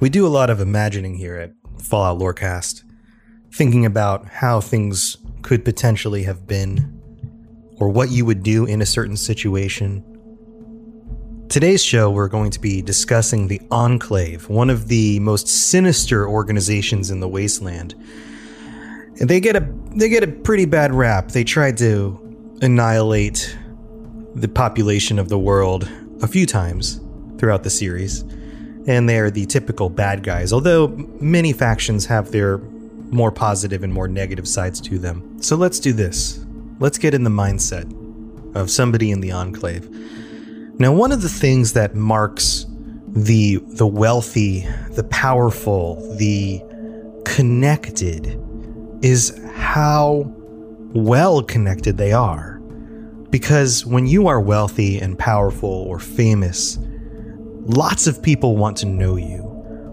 We do a lot of imagining here at Fallout Lorecast, thinking about how things could potentially have been, or what you would do in a certain situation. Today's show, we're going to be discussing the Enclave, one of the most sinister organizations in the Wasteland. They get a they get a pretty bad rap. They tried to annihilate the population of the world a few times throughout the series and they are the typical bad guys, although many factions have their more positive and more negative sides to them. So let's do this. Let's get in the mindset of somebody in the Enclave. Now, one of the things that marks the the wealthy, the powerful, the connected is how well connected they are. Because when you are wealthy and powerful or famous, Lots of people want to know you.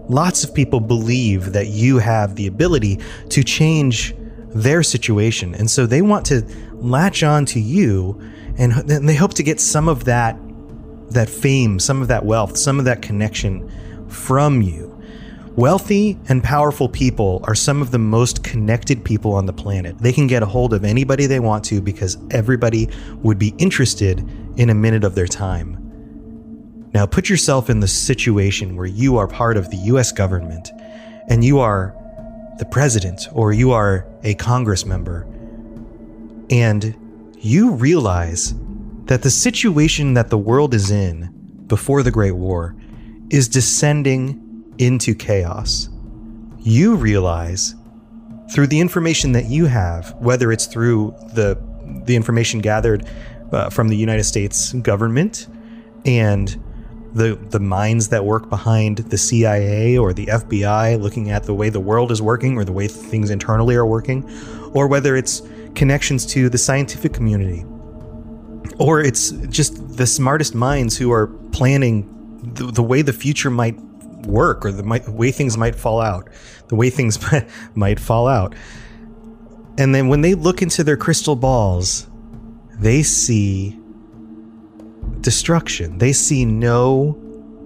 Lots of people believe that you have the ability to change their situation. And so they want to latch on to you and they hope to get some of that that fame, some of that wealth, some of that connection from you. Wealthy and powerful people are some of the most connected people on the planet. They can get a hold of anybody they want to because everybody would be interested in a minute of their time. Now put yourself in the situation where you are part of the US government and you are the president or you are a Congress member and you realize that the situation that the world is in before the Great War is descending into chaos. You realize through the information that you have, whether it's through the the information gathered uh, from the United States government and the the minds that work behind the CIA or the FBI looking at the way the world is working or the way things internally are working or whether it's connections to the scientific community or it's just the smartest minds who are planning the, the way the future might work or the might, way things might fall out the way things might fall out. And then when they look into their crystal balls they see destruction. They see no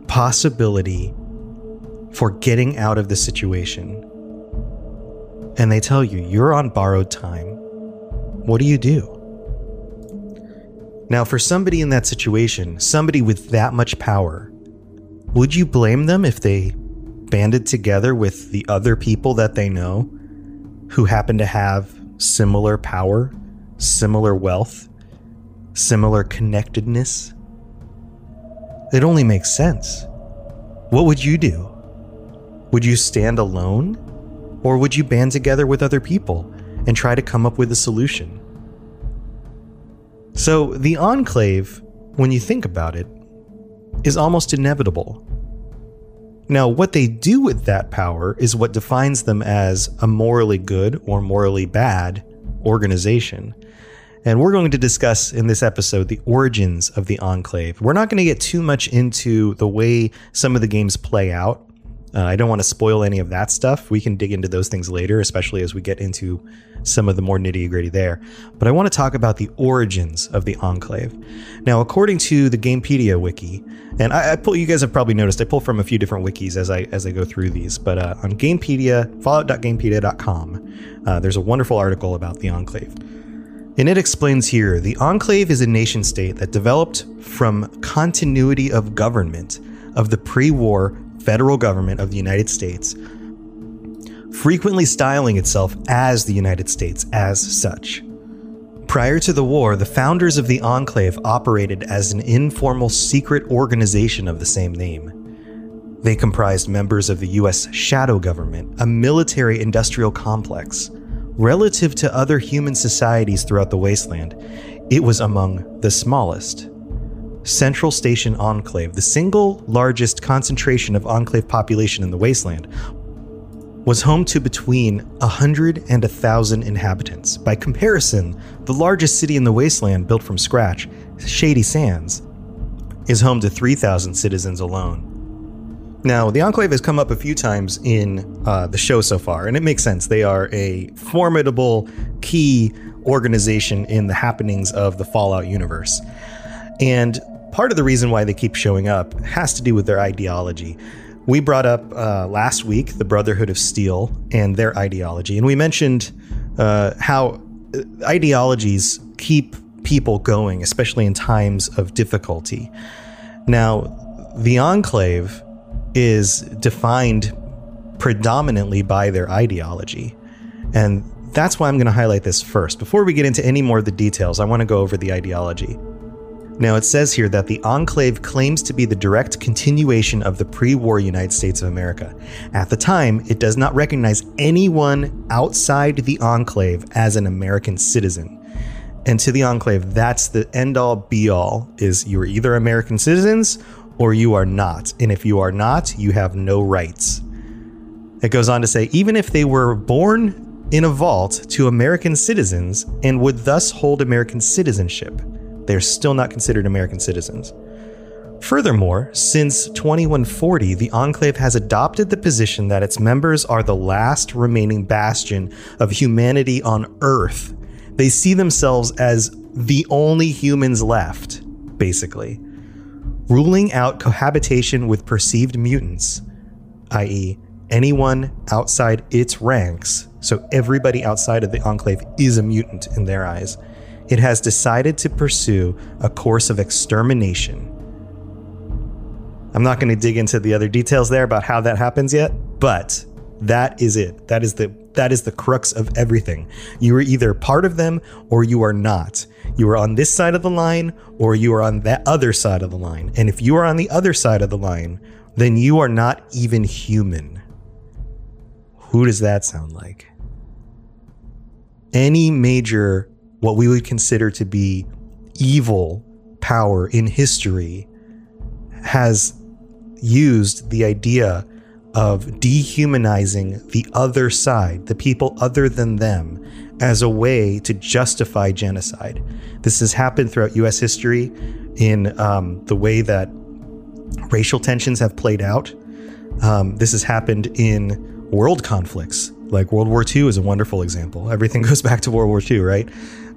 possibility for getting out of the situation. And they tell you, you're on borrowed time. What do you do? Now, for somebody in that situation, somebody with that much power, would you blame them if they banded together with the other people that they know who happen to have similar power, similar wealth, similar connectedness? It only makes sense. What would you do? Would you stand alone? Or would you band together with other people and try to come up with a solution? So, the Enclave, when you think about it, is almost inevitable. Now, what they do with that power is what defines them as a morally good or morally bad organization. And we're going to discuss in this episode the origins of the Enclave. We're not going to get too much into the way some of the games play out Uh, I don't want to spoil any of that stuff. We can dig into those things later, especially as we get into some of the more nitty gritty there. But I want to talk about the origins of the Enclave. Now, according to the Gamepedia wiki, and I, I pull, you guys have probably noticed, I pull from a few different wikis as I as I go through these. But uh, on Gamepedia, Fallout.gamepedia.com, uh, there's a wonderful article about the Enclave. And it explains here the Enclave is a nation state that developed from continuity of government of the pre war federal government of the United States, frequently styling itself as the United States as such. Prior to the war, the founders of the Enclave operated as an informal secret organization of the same name. They comprised members of the US shadow government, a military industrial complex. Relative to other human societies throughout the wasteland, it was among the smallest. Control Station Enclave, the single largest concentration of Enclave population in the wasteland, was home to between 100 and 1,000 inhabitants. By comparison, the largest city in the wasteland built from scratch, Shady Sands, is home to 3,000 citizens alone. Now, the Enclave has come up a few times in uh, the show so far, and it makes sense. They are a formidable, key organization in the happenings of the Fallout universe. And part of the reason why they keep showing up has to do with their ideology. We brought up uh, last week the Brotherhood of Steel and their ideology, and we mentioned uh, how uh, ideologies keep people going, especially in times of difficulty. Now, the Enclave is defined predominantly by their ideology. And that's why I'm going to highlight this first. Before we get into any more of the details, I want to go over the ideology. Now, it says here that the Enclave claims to be the direct continuation of the pre war United States of America. At the time, it does not recognize anyone outside the Enclave as an American citizen. And to the Enclave, that's the end all be all is you're either American citizens or you are not. And if you are not, you have no rights. It goes on to say even if they were born in a vault to American citizens and would thus hold American citizenship, they're still not considered American citizens. Furthermore, since 2140, the Enclave has adopted the position that its members are the last remaining bastion of humanity on Earth. They see themselves as the only humans left, basically. Ruling out cohabitation with perceived mutants, i.e., anyone outside its ranks, so everybody outside of the Enclave is a mutant in their eyes it has decided to pursue a course of extermination. I'm not going to dig into the other details there about how that happens yet, but that is it. That is the that is the crux of everything. You are either part of them or you are not. You are on this side of the line or you are on that other side of the line. And if you are on the other side of the line, then you are not even human. Who does that sound like? Any major what we would consider to be evil power in history has used the idea of dehumanizing the other side, the people other than them, as a way to justify genocide. This has happened throughout US history in um, the way that racial tensions have played out. Um, this has happened in world conflicts, like World War II is a wonderful example. Everything goes back to World War II, right?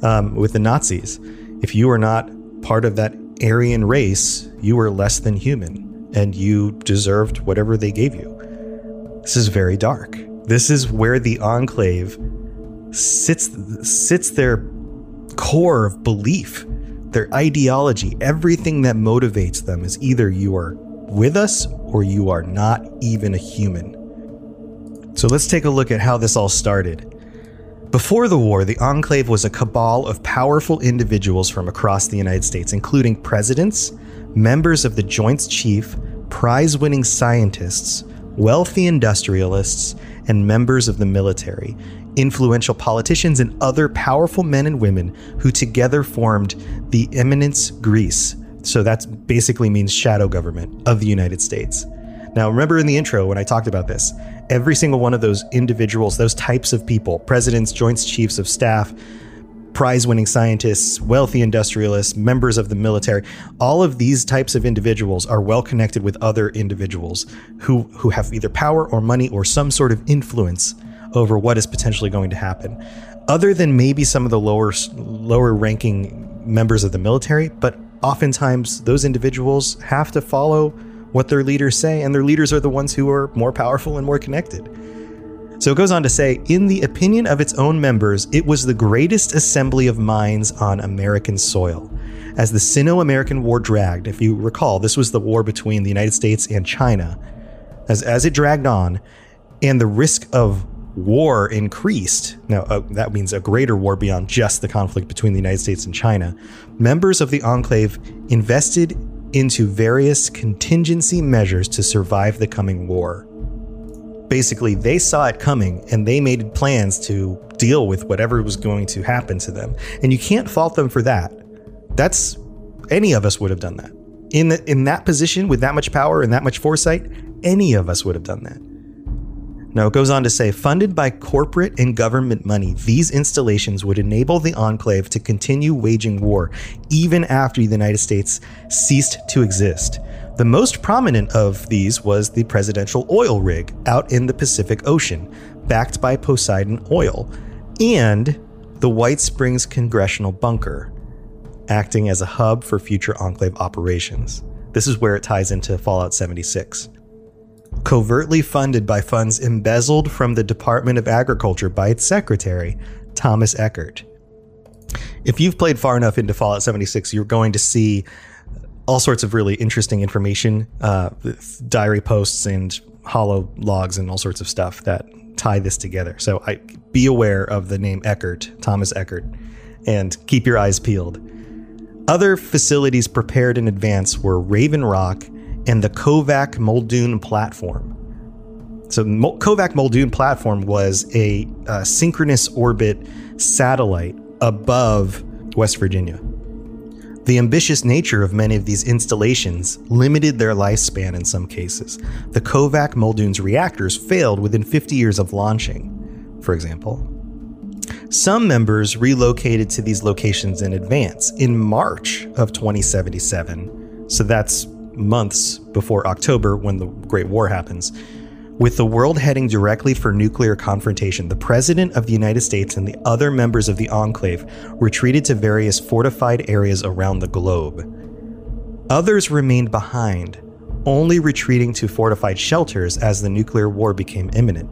um, with the Nazis. If you were not part of that Aryan race, you were less than human and you deserved whatever they gave you. This is very dark. This is where the enclave sits sits their core of belief, their ideology, everything that motivates them is either you are with us or you are not even a human. So let's take a look at how this all started. Before the war, the Enclave was a cabal of powerful individuals from across the United States, including presidents, members of the Joint Chief, prize winning scientists, wealthy industrialists, and members of the military, influential politicians, and other powerful men and women who together formed the Eminence Grise. So that basically means shadow government of the United States. Now, remember in the intro when I talked about this, every single one of those individuals, those types of people, presidents, joint chiefs of staff, prize winning scientists, wealthy industrialists, members of the military. All of these types of individuals are well connected with other individuals who, who have either power or money or some sort of influence over what is potentially going to happen. Other than maybe some of the lower lower ranking members of the military, but oftentimes those individuals have to follow what their leaders say, and their leaders are the ones who are more powerful and more connected. So it goes on to say, in the opinion of its own members, it was the greatest assembly of minds on American soil. As the Sino American War dragged, if you recall, this was the war between the United States and China. As, as it dragged on, and the risk of war increased, now uh, that means a greater war beyond just the conflict between the United States and China, members of the enclave invested into various contingency measures to survive the coming war. Basically, they saw it coming and they made plans to deal with whatever was going to happen to them. And you can't fault them for that. That's any of us would have done that. In the, in that position with that much power and that much foresight, any of us would have done that. Now, it goes on to say funded by corporate and government money, these installations would enable the Enclave to continue waging war even after the United States ceased to exist. The most prominent of these was the presidential oil rig out in the Pacific Ocean, backed by Poseidon Oil, and the White Springs Congressional Bunker, acting as a hub for future Enclave operations. This is where it ties into Fallout 76 covertly funded by funds embezzled from the Department of Agriculture by its secretary, Thomas Eckert. If you've played far enough into Fallout 76, you're going to see all sorts of really interesting information, uh, diary posts and hollow logs and all sorts of stuff that tie this together. So I be aware of the name Eckert, Thomas Eckert, and keep your eyes peeled. Other facilities prepared in advance were Raven Rock and the Kovac Muldoon platform. So, Kovac Muldoon platform was a, a synchronous orbit satellite above West Virginia. The ambitious nature of many of these installations limited their lifespan in some cases. The Kovac Muldoon's reactors failed within 50 years of launching, for example. Some members relocated to these locations in advance in March of 2077. So that's months before October when the Great War happens. With the world heading directly for nuclear confrontation, the President of the United States and the other members of the Enclave retreated to various fortified areas around the globe. Others remained behind, only retreating to fortified shelters as the nuclear war became imminent.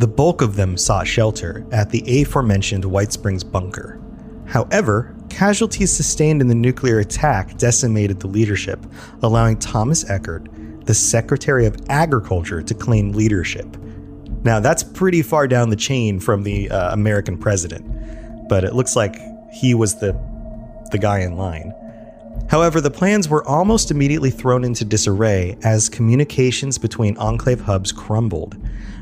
The bulk of them sought shelter at the aforementioned White Springs bunker. However, Casualties sustained in the nuclear attack decimated the leadership, allowing Thomas Eckert, the Secretary of Agriculture, to claim leadership. Now, that's pretty far down the chain from the uh, American president, but it looks like he was the, the guy in line. However, the plans were almost immediately thrown into disarray as communications between Enclave hubs crumbled.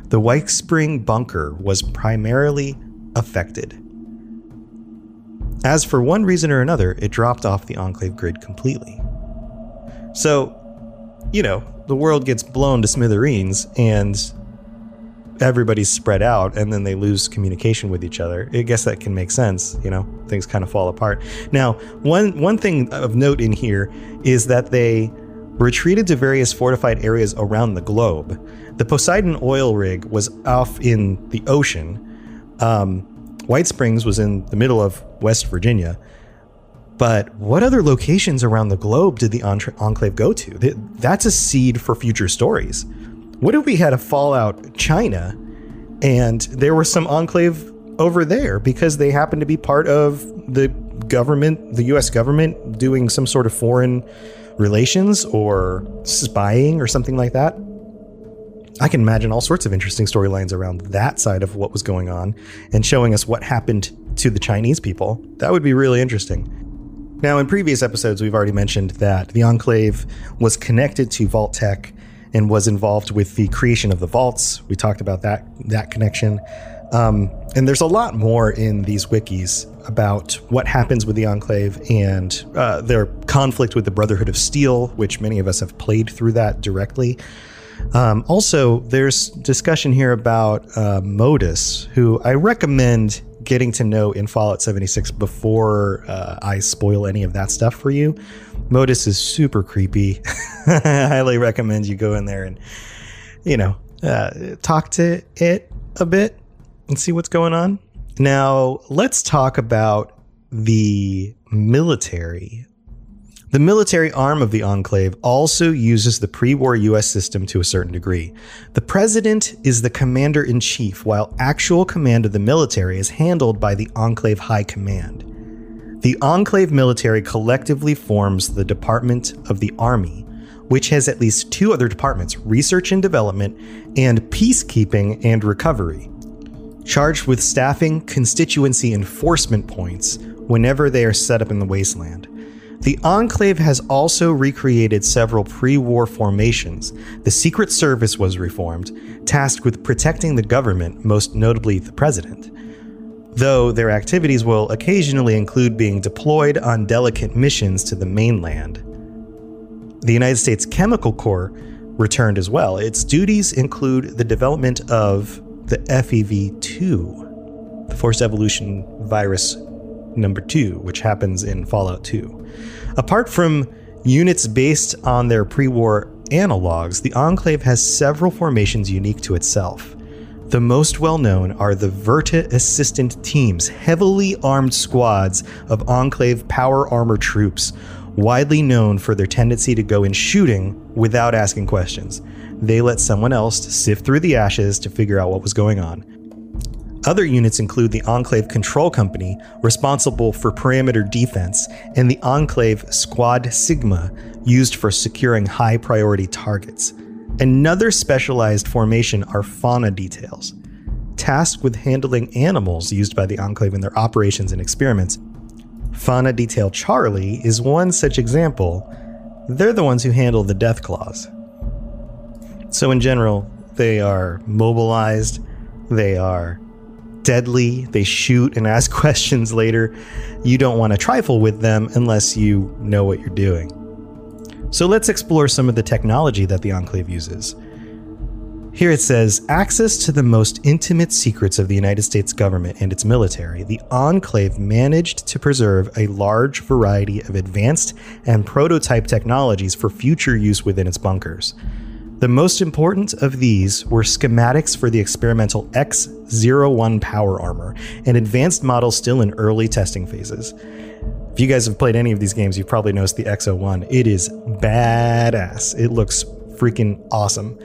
The White Spring bunker was primarily affected. As for one reason or another, it dropped off the Enclave grid completely. So, you know, the world gets blown to smithereens and everybody's spread out and then they lose communication with each other. I guess that can make sense, you know. Things kind of fall apart. Now, one one thing of note in here is that they retreated to various fortified areas around the globe. The Poseidon oil rig was off in the ocean. Um, White Springs was in the middle of West Virginia. But what other locations around the globe did the Enclave go to? That's a seed for future stories. What if we had a Fallout China and there was some Enclave over there because they happened to be part of the government, the US government, doing some sort of foreign relations or spying or something like that? I can imagine all sorts of interesting storylines around that side of what was going on and showing us what happened to the Chinese people. That would be really interesting. Now, in previous episodes, we've already mentioned that the Enclave was connected to Vault-Tec and was involved with the creation of the vaults. We talked about that that connection. Um, and there's a lot more in these wikis about what happens with the Enclave and uh, their conflict with the Brotherhood of Steel, which many of us have played through that directly. Um, also, there's discussion here about uh, Modus, who I recommend getting to know in Fallout 76 before uh, I spoil any of that stuff for you. Modus is super creepy. I highly recommend you go in there and, you know, uh, talk to it a bit and see what's going on. Now, let's talk about the military the military arm of the Enclave also uses the pre war US system to a certain degree. The president is the commander in chief, while actual command of the military is handled by the Enclave High Command. The Enclave military collectively forms the Department of the Army, which has at least two other departments research and development, and peacekeeping and recovery, charged with staffing constituency enforcement points whenever they are set up in the wasteland. The Enclave has also recreated several pre war formations. The Secret Service was reformed, tasked with protecting the government, most notably the president. Though their activities will occasionally include being deployed on delicate missions to the mainland. The United States Chemical Corps returned as well. Its duties include the development of the FEV 2, the Forced Evolution Virus number 2, which happens in Fallout 2. Apart from units based on their pre war analogs, the Enclave has several formations unique to itself. The most well known are the Verta Assistant Teams, heavily armed squads of Enclave power armor troops, widely known for their tendency to go in shooting without asking questions. They let someone else sift through the ashes to figure out what was going on. Other units include the Enclave Control Company, responsible for perimeter defense, and the Enclave Squad Sigma, used for securing high priority targets. Another specialized formation are fauna details. Tasked with handling animals used by the Enclave in their operations and experiments, Fauna Detail Charlie is one such example. They're the ones who handle the deathclaws. So, in general, they are mobilized, they are deadly. They shoot and ask questions later. You don't want to trifle with them unless you know what you're doing. So let's explore some of the technology that the Enclave uses. Here it says access to the most intimate secrets of the United States government and its military. The Enclave managed to preserve a large variety of advanced and prototype technologies for future use within its bunkers. The most important of these were schematics for the experimental X01 power armor, an advanced model still in early testing phases. If you guys have played any of these games, you've probably noticed the X01. It is badass. It looks freaking awesome.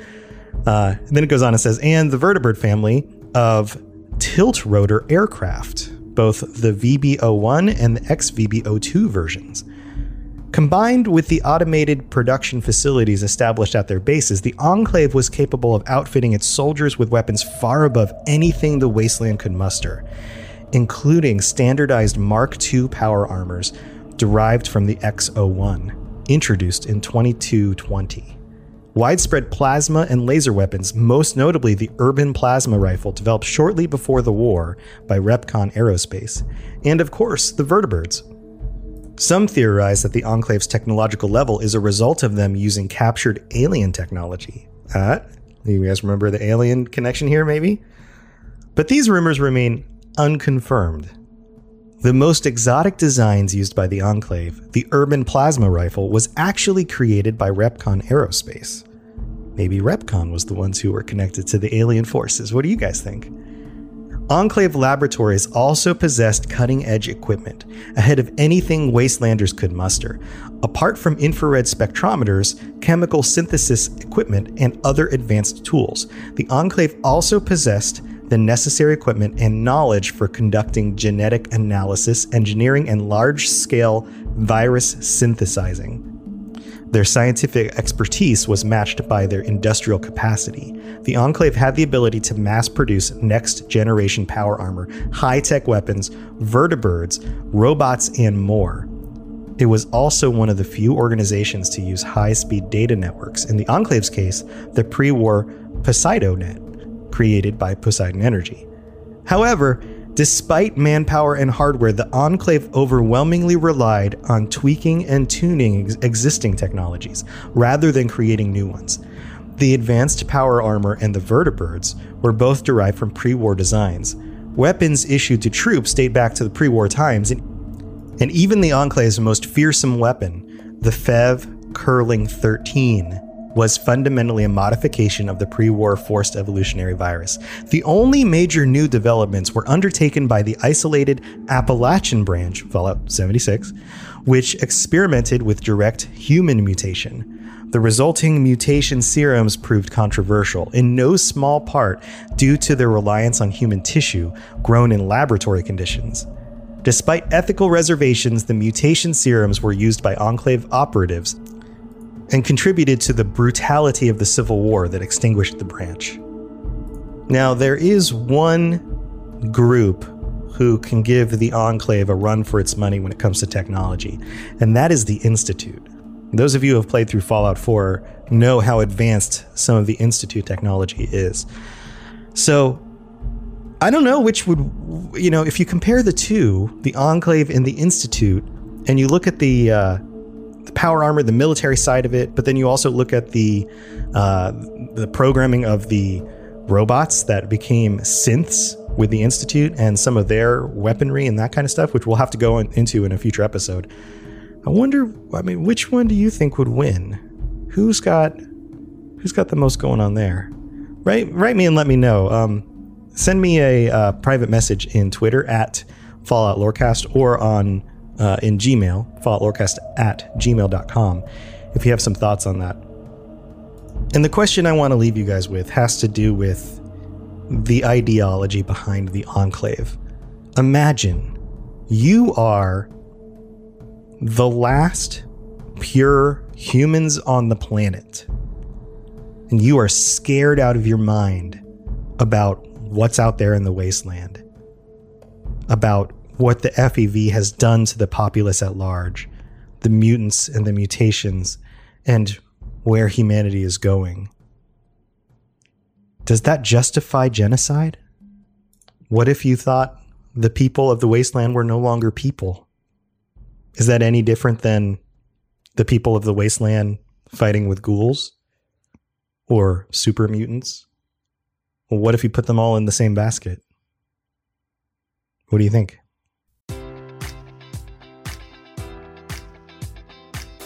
Uh, then it goes on and says, and the vertibird family of tilt rotor aircraft, both the VB01 and the XVB02 versions. Combined with the automated production facilities established at their bases, the Enclave was capable of outfitting its soldiers with weapons far above anything the Wasteland could muster, including standardized Mark II power armors derived from the X01, introduced in 2220. Widespread plasma and laser weapons, most notably the Urban Plasma Rifle, developed shortly before the war by REPCONN Aerospace, and of course, the vertibirds, some theorize that the Enclave's technological level is a result of them using captured alien technology. Uh, you guys remember the alien connection here, maybe? But these rumors remain unconfirmed. The most exotic designs used by the Enclave, the Urban Plasma Rifle, was actually created by REPCONN Aerospace. Maybe REPCONN was the ones who were connected to the alien forces. What do you guys think? Enclave Laboratories also possessed cutting edge equipment, ahead of anything Wastelanders could muster. Apart from infrared spectrometers, chemical synthesis equipment, and other advanced tools, the Enclave also possessed the necessary equipment and knowledge for conducting genetic analysis, engineering, and large scale virus synthesizing. Their scientific expertise was matched by their industrial capacity. The Enclave had the ability to mass produce next generation power armor, high tech weapons, vertibirds, robots, and more. It was also one of the few organizations to use high speed data networks, in the Enclave's case, the pre war PoseidoNet, created by Poseidon Energy. However, Despite manpower and hardware, the Enclave overwhelmingly relied on tweaking and tuning ex- existing technologies rather than creating new ones. The advanced power armor and the vertibirds were both derived from pre war designs. weapons issued to troops date back to the pre war times, and, and even the Enclave's most fearsome weapon, the FEV Curling 13, was fundamentally a modification of the pre war forced evolutionary virus. The only major new developments were undertaken by the isolated Appalachian branch, Fallout 76, which experimented with direct human mutation. The resulting mutation serums proved controversial, in no small part due to their reliance on human tissue grown in laboratory conditions. Despite ethical reservations, the mutation serums were used by Enclave operatives and contributed to the brutality of the Civil War that extinguished the branch. Now, there is one group who can give the Enclave a run for its money when it comes to technology, and that is the Institute. Those of you who have played through Fallout 4 know how advanced some of the Institute technology is. So, I don't know which would, you know, if you compare the two, the Enclave and the Institute, and you look at the, uh, power armor, the military side of it, but then you also look at the uh, the programming of the robots that became synths with the Institute and some of their weaponry and that kind of stuff, which we'll have to go in, into in a future episode. I wonder. I mean, which one do you think would win? Who's got Who's got the most going on there? Write Write me and let me know. Um, send me a uh, private message in Twitter at Fallout Lorecast or on uh, in Gmail, falloutlorecast at gmail.com, if you have some thoughts on that. And the question I want to leave you guys with has to do with the ideology behind the Enclave. Imagine you are the last pure humans on the planet, and you are scared out of your mind about what's out there in the wasteland, about what the FEV has done to the populace at large, the mutants and the mutations, and where humanity is going. Does that justify genocide? What if you thought the people of the wasteland were no longer people? Is that any different than the people of the wasteland fighting with ghouls or super mutants? Well, what if you put them all in the same basket? What do you think?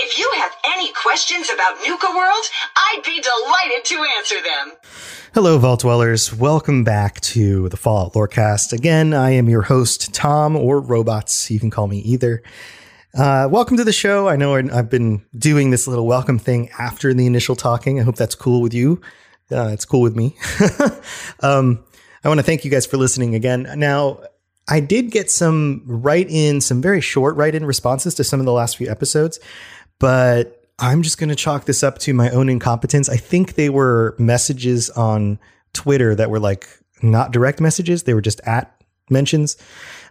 If you have any questions about Nuka World, I'd be delighted to answer them. Hello, Vault Dwellers. Welcome back to the Fallout Lorecast. Again, I am your host, Tom, or Robots. You can call me either. Uh, welcome to the show. I know I've been doing this little welcome thing after the initial talking. I hope that's cool with you. Uh, it's cool with me. um, I want to thank you guys for listening again. Now, I did get some write in, some very short write in responses to some of the last few episodes but I'm just going to chalk this up to my own incompetence. I think they were messages on Twitter that were like not direct messages, they were just at mentions.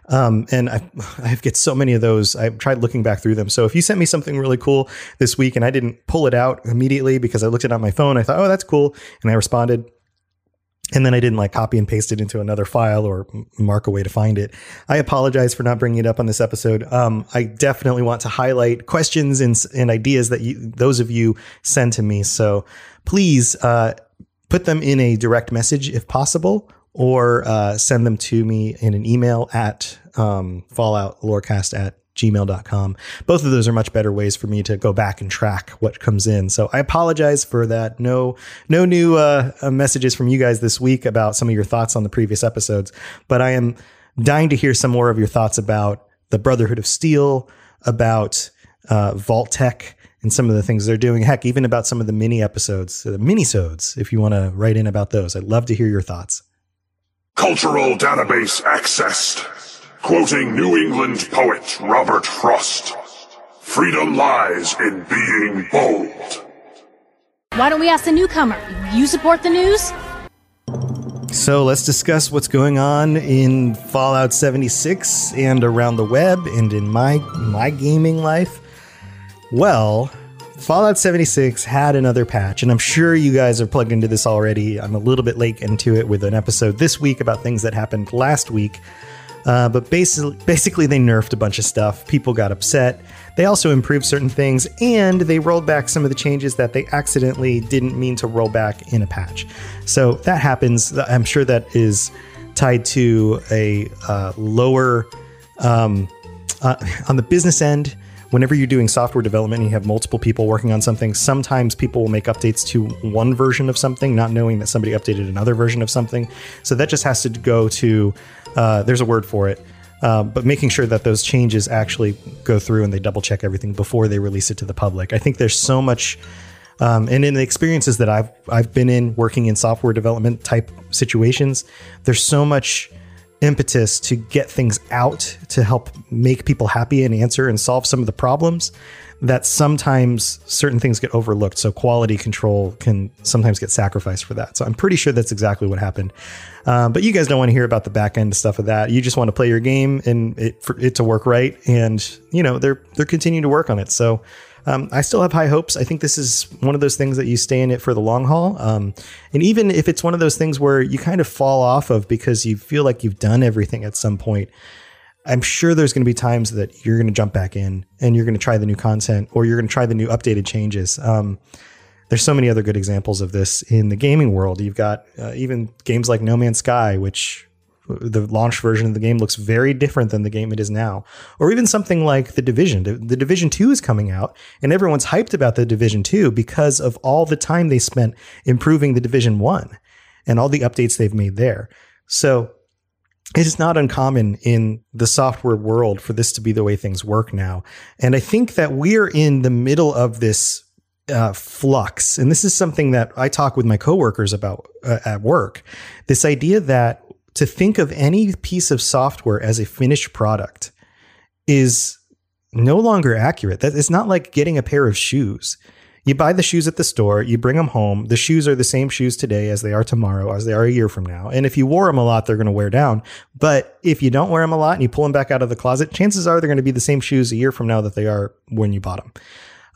Um, and I, I get so many of those. I've tried looking back through them. So if you sent me something really cool this week and I didn't pull it out immediately because I looked it on my phone, I thought, oh, that's cool. And I responded. And then I didn't like copy and paste it into another file or mark a way to find it. I apologize for not bringing it up on this episode. Um, I definitely want to highlight questions and, and ideas that you, those of you send to me. So please uh, put them in a direct message if possible, or uh, send them to me in an email at um, falloutlorecast at gmail.com. Both of those are much better ways for me to go back and track what comes in. So I apologize for that. No, no new uh, uh, messages from you guys this week about some of your thoughts on the previous episodes, but I am dying to hear some more of your thoughts about the Brotherhood of Steel, about uh, Vault-Tec, and some of the things they're doing. Heck, even about some of the mini episodes, the mini-sodes, if you want to write in about those. I'd love to hear your thoughts. Cultural database accessed. Quoting New England poet Robert Frost. Freedom lies in being bold. Why don't we ask the newcomer? You support the news? So let's discuss what's going on in Fallout 76 and around the web and in my my gaming life. Well, Fallout 76 had another patch, and I'm sure you guys are plugged into this already. I'm a little bit late into it with an episode this week about things that happened last week. Uh, but basically, basically, they nerfed a bunch of stuff. People got upset. They also improved certain things, and they rolled back some of the changes that they accidentally didn't mean to roll back in a patch. So that happens. I'm sure that is tied to a uh, lower um, uh, on the business end whenever you're doing software development and you have multiple people working on something, sometimes people will make updates to one version of something, not knowing that somebody updated another version of something. So that just has to go to, uh, there's a word for it. Uh, but making sure that those changes actually go through and they double check everything before they release it to the public. I think there's so much, um, and in the experiences that I've I've been in working in software development type situations, there's so much impetus to get things out to help make people happy and answer and solve some of the problems that sometimes certain things get overlooked. So quality control can sometimes get sacrificed for that. So I'm pretty sure that's exactly what happened. Um, but you guys don't want to hear about the back end stuff of that. You just want to play your game and it, for it to work right. And you know they're they're continuing to work on it. So um, I still have high hopes. I think this is one of those things that you stay in it for the long haul. Um, and even if it's one of those things where you kind of fall off of because you feel like you've done everything at some point, I'm sure there's going to be times that you're going to jump back in and you're going to try the new content or you're going to try the new updated changes. Um, there's so many other good examples of this in the gaming world. You've got uh, even games like No Man's Sky, which the launch version of the game looks very different than the game it is now. Or even something like The Division. The Division 2 is coming out, and everyone's hyped about The Division 2 because of all the time they spent improving The Division 1 and all the updates they've made there. So it is not uncommon in the software world for this to be the way things work now. And I think that we're in the middle of this uh, flux. And this is something that I talk with my coworkers about uh, at work. This idea that to think of any piece of software as a finished product is no longer accurate. That it's not like getting a pair of shoes. You buy the shoes at the store, you bring them home. The shoes are the same shoes today as they are tomorrow, as they are a year from now. And if you wore them a lot, they're going to wear down. But if you don't wear them a lot and you pull them back out of the closet, chances are they're going to be the same shoes a year from now that they are when you bought them.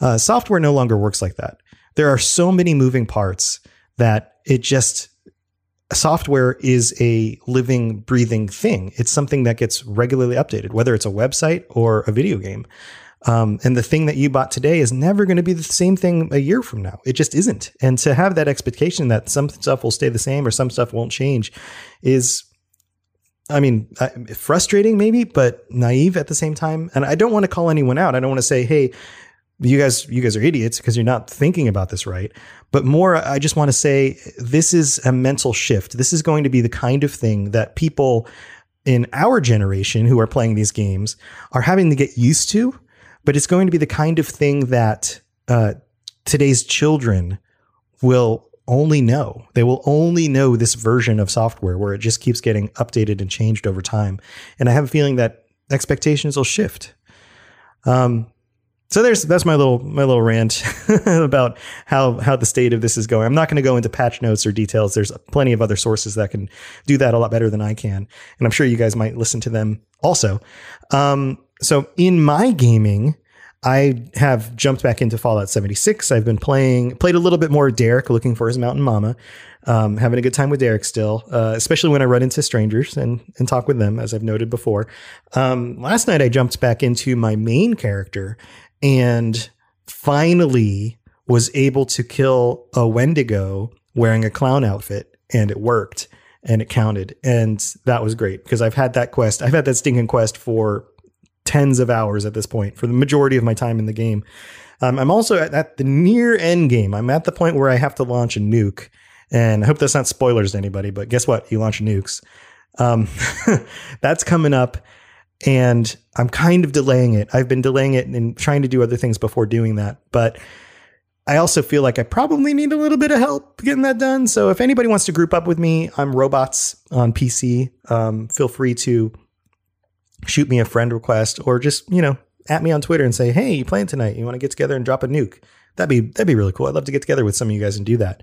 Uh, software no longer works like that. There are so many moving parts that it just software is a living, breathing thing. It's something that gets regularly updated, whether it's a website or a video game. Um, and the thing that you bought today is never going to be the same thing a year from now. It just isn't. And to have that expectation that some stuff will stay the same or some stuff won't change is, I mean, frustrating maybe, but naive at the same time. And I don't want to call anyone out. I don't want to say, hey, you guys you guys are idiots because you're not thinking about this right. But more i just want to say this is a mental shift. This is going to be the kind of thing that people in our generation who are playing these games are having to get used to but it's going to be the kind of thing that uh, today's children will only know. They will only know this version of software where it just keeps getting updated and changed over time. And i have a feeling that expectations will shift. Um, so there's that's my little my little rant about how how the state of this is going. I'm not going to go into patch notes or details. There's plenty of other sources that can do that a lot better than I can, and I'm sure you guys might listen to them also. Um, so in my gaming, I have jumped back into Fallout 76. I've been playing, played a little bit more Derek, looking for his mountain mama. Um, having a good time with Derek still, uh, especially when I run into strangers and, and talk with them, as I've noted before. Um, last night I jumped back into my main character and finally was able to kill a Wendigo wearing a clown outfit, and it worked and it counted. And that was great because I've had that quest, I've had that stinking quest for tens of hours at this point for the majority of my time in the game. Um, I'm also at, at, the near end game. I'm at the point where I have to launch a nuke. And I hope that's not spoilers to anybody, but guess what? You launch nukes. Um, that's coming up. And I'm kind of delaying it. I've been delaying it and trying to do other things before doing that. But I also feel like I probably need a little bit of help getting that done. So if anybody wants to group up with me, I'm robots on PC. Um, feel free to shoot me a friend request or just, you know, at me on Twitter and say, "Hey, you playing tonight? You want to get together and drop a nuke?" That'd be that'd be really cool. I'd love to get together with some of you guys and do that.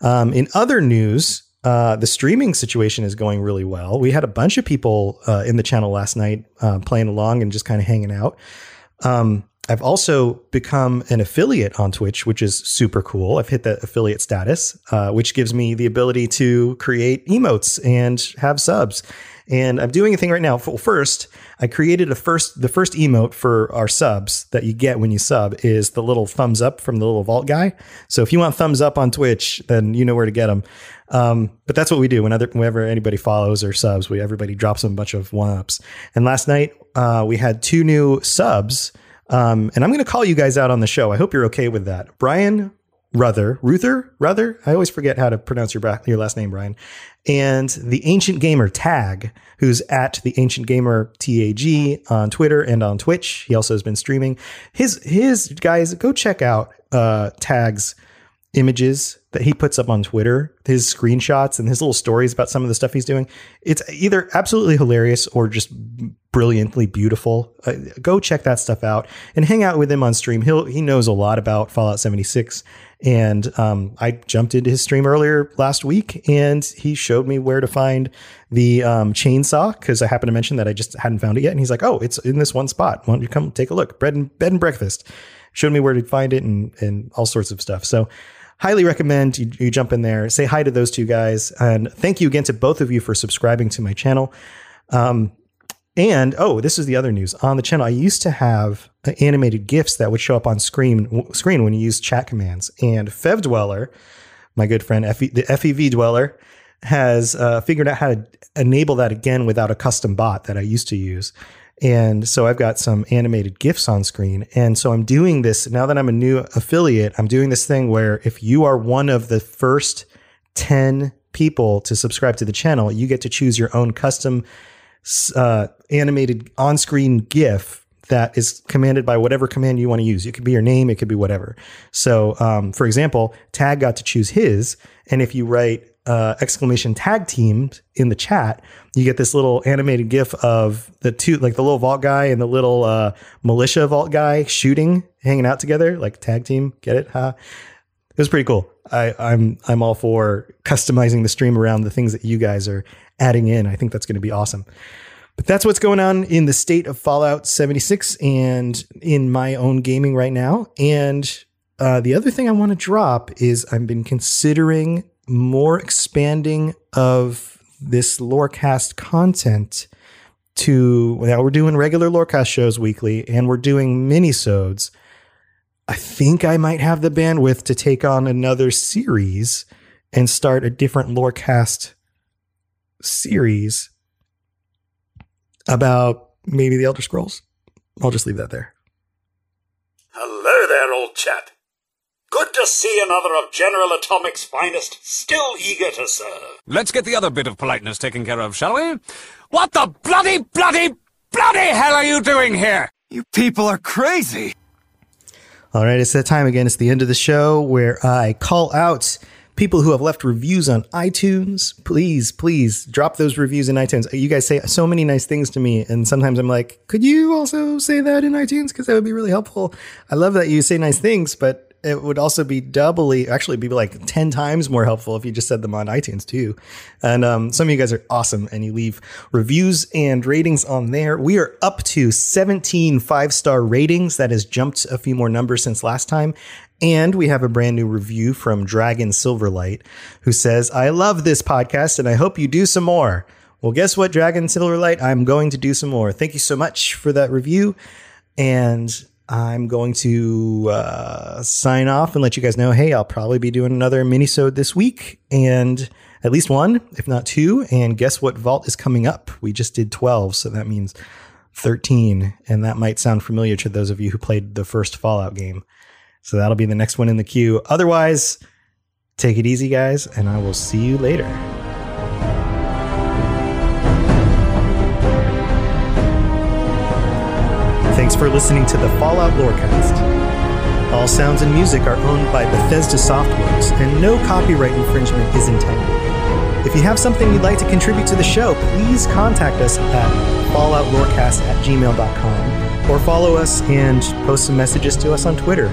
Um, in other news, uh, the streaming situation is going really well. We had a bunch of people uh, in the channel last night uh, playing along and just kind of hanging out. Um, I've also become an affiliate on Twitch, which is super cool. I've hit the affiliate status, uh, which gives me the ability to create emotes and have subs. And I'm doing a thing right now. Well, first, I created a first the first emote for our subs that you get when you sub is the little thumbs up from the little vault guy. So if you want thumbs up on Twitch, then you know where to get them. Um, but that's what we do whenever, whenever anybody follows or subs. We everybody drops them a bunch of one ups. And last night uh, we had two new subs. Um, and I'm going to call you guys out on the show. I hope you're okay with that. Brian Ruther, Ruther, Ruther. I always forget how to pronounce your your last name, Brian. And the Ancient Gamer Tag, who's at the Ancient Gamer TAG on Twitter and on Twitch. He also has been streaming. His his guys, go check out uh, Tag's images that he puts up on Twitter, his screenshots and his little stories about some of the stuff he's doing. It's either absolutely hilarious or just brilliantly beautiful. Uh, go check that stuff out and hang out with him on stream. He'll he knows a lot about Fallout 76 and um, I jumped into his stream earlier last week and he showed me where to find the um, chainsaw because I happened to mention that I just hadn't found it yet. And he's like, "Oh, it's in this one spot. Why don't you come take a look? Bread and bed and breakfast." Showed me where to find it and and all sorts of stuff. So highly recommend you, you jump in there, say hi to those two guys, and thank you again to both of you for subscribing to my channel. Um, and oh, this is the other news on the channel. I used to have animated GIFs that would show up on screen screen when you use chat commands. And Fev Dweller, my good friend, the FEV Dweller, has uh, figured out how to enable that again without a custom bot that I used to use. And so I've got some animated GIFs on screen. And so I'm doing this now that I'm a new affiliate. I'm doing this thing where if you are one of the first 10 people to subscribe to the channel, you get to choose your own custom uh, animated on screen GIF that is commanded by whatever command you want to use. It could be your name, it could be whatever. So, um, for example, Tag got to choose his. And if you write uh, exclamation tag team in the chat, you get this little animated GIF of the two, like the little vault guy and the little uh, militia vault guy shooting, hanging out together, like tag team. Get it? Huh? It was pretty cool. I, I'm I'm all for customizing the stream around the things that you guys are adding in. I think that's going to be awesome. But that's what's going on in the state of Fallout 76 and in my own gaming right now. And uh, the other thing I want to drop is I've been considering more expanding of this lorecast content to now we're doing regular lorecast shows weekly and we're doing mini-sodes. I think I might have the bandwidth to take on another series and start a different lorecast series about maybe the Elder Scrolls. I'll just leave that there. Hello there, old chap. Good to see another of General Atomic's finest, still eager to serve. Let's get the other bit of politeness taken care of, shall we? What the bloody, bloody, bloody hell are you doing here? You people are crazy. All right, it's that time again. It's the end of the show where I call out people who have left reviews on iTunes, please, please drop those reviews in iTunes. You guys say so many nice things to me. And sometimes I'm like, could you also say that in iTunes? Because that would be really helpful. I love that you say nice things, but it would also be doubly, actually, be like 10 times more helpful if you just said them on iTunes too. And um, some of you guys are awesome and you leave reviews and ratings on there. We are up to 17 five star ratings. That has jumped a few more numbers since last time. And we have a brand new review from Dragon Silverlight who says, I love this podcast and I hope you do some more. Well, guess what, Dragon Silverlight? I'm going to do some more. Thank you so much for that review. And I'm going to uh, sign off and let you guys know hey, I'll probably be doing another minisode this week and at least one, if not two. And guess what vault is coming up? We just did 12, so that means 13. And that might sound familiar to those of you who played the first Fallout game. So that'll be the next one in the queue. Otherwise, take it easy, guys, and I will see you later. Thanks for listening to the Fallout Lorecast. All sounds and music are owned by Bethesda Softworks, and no copyright infringement is intended. If you have something you'd like to contribute to the show, please contact us at falloutlorecast at gmail.com or follow us and post some messages to us on Twitter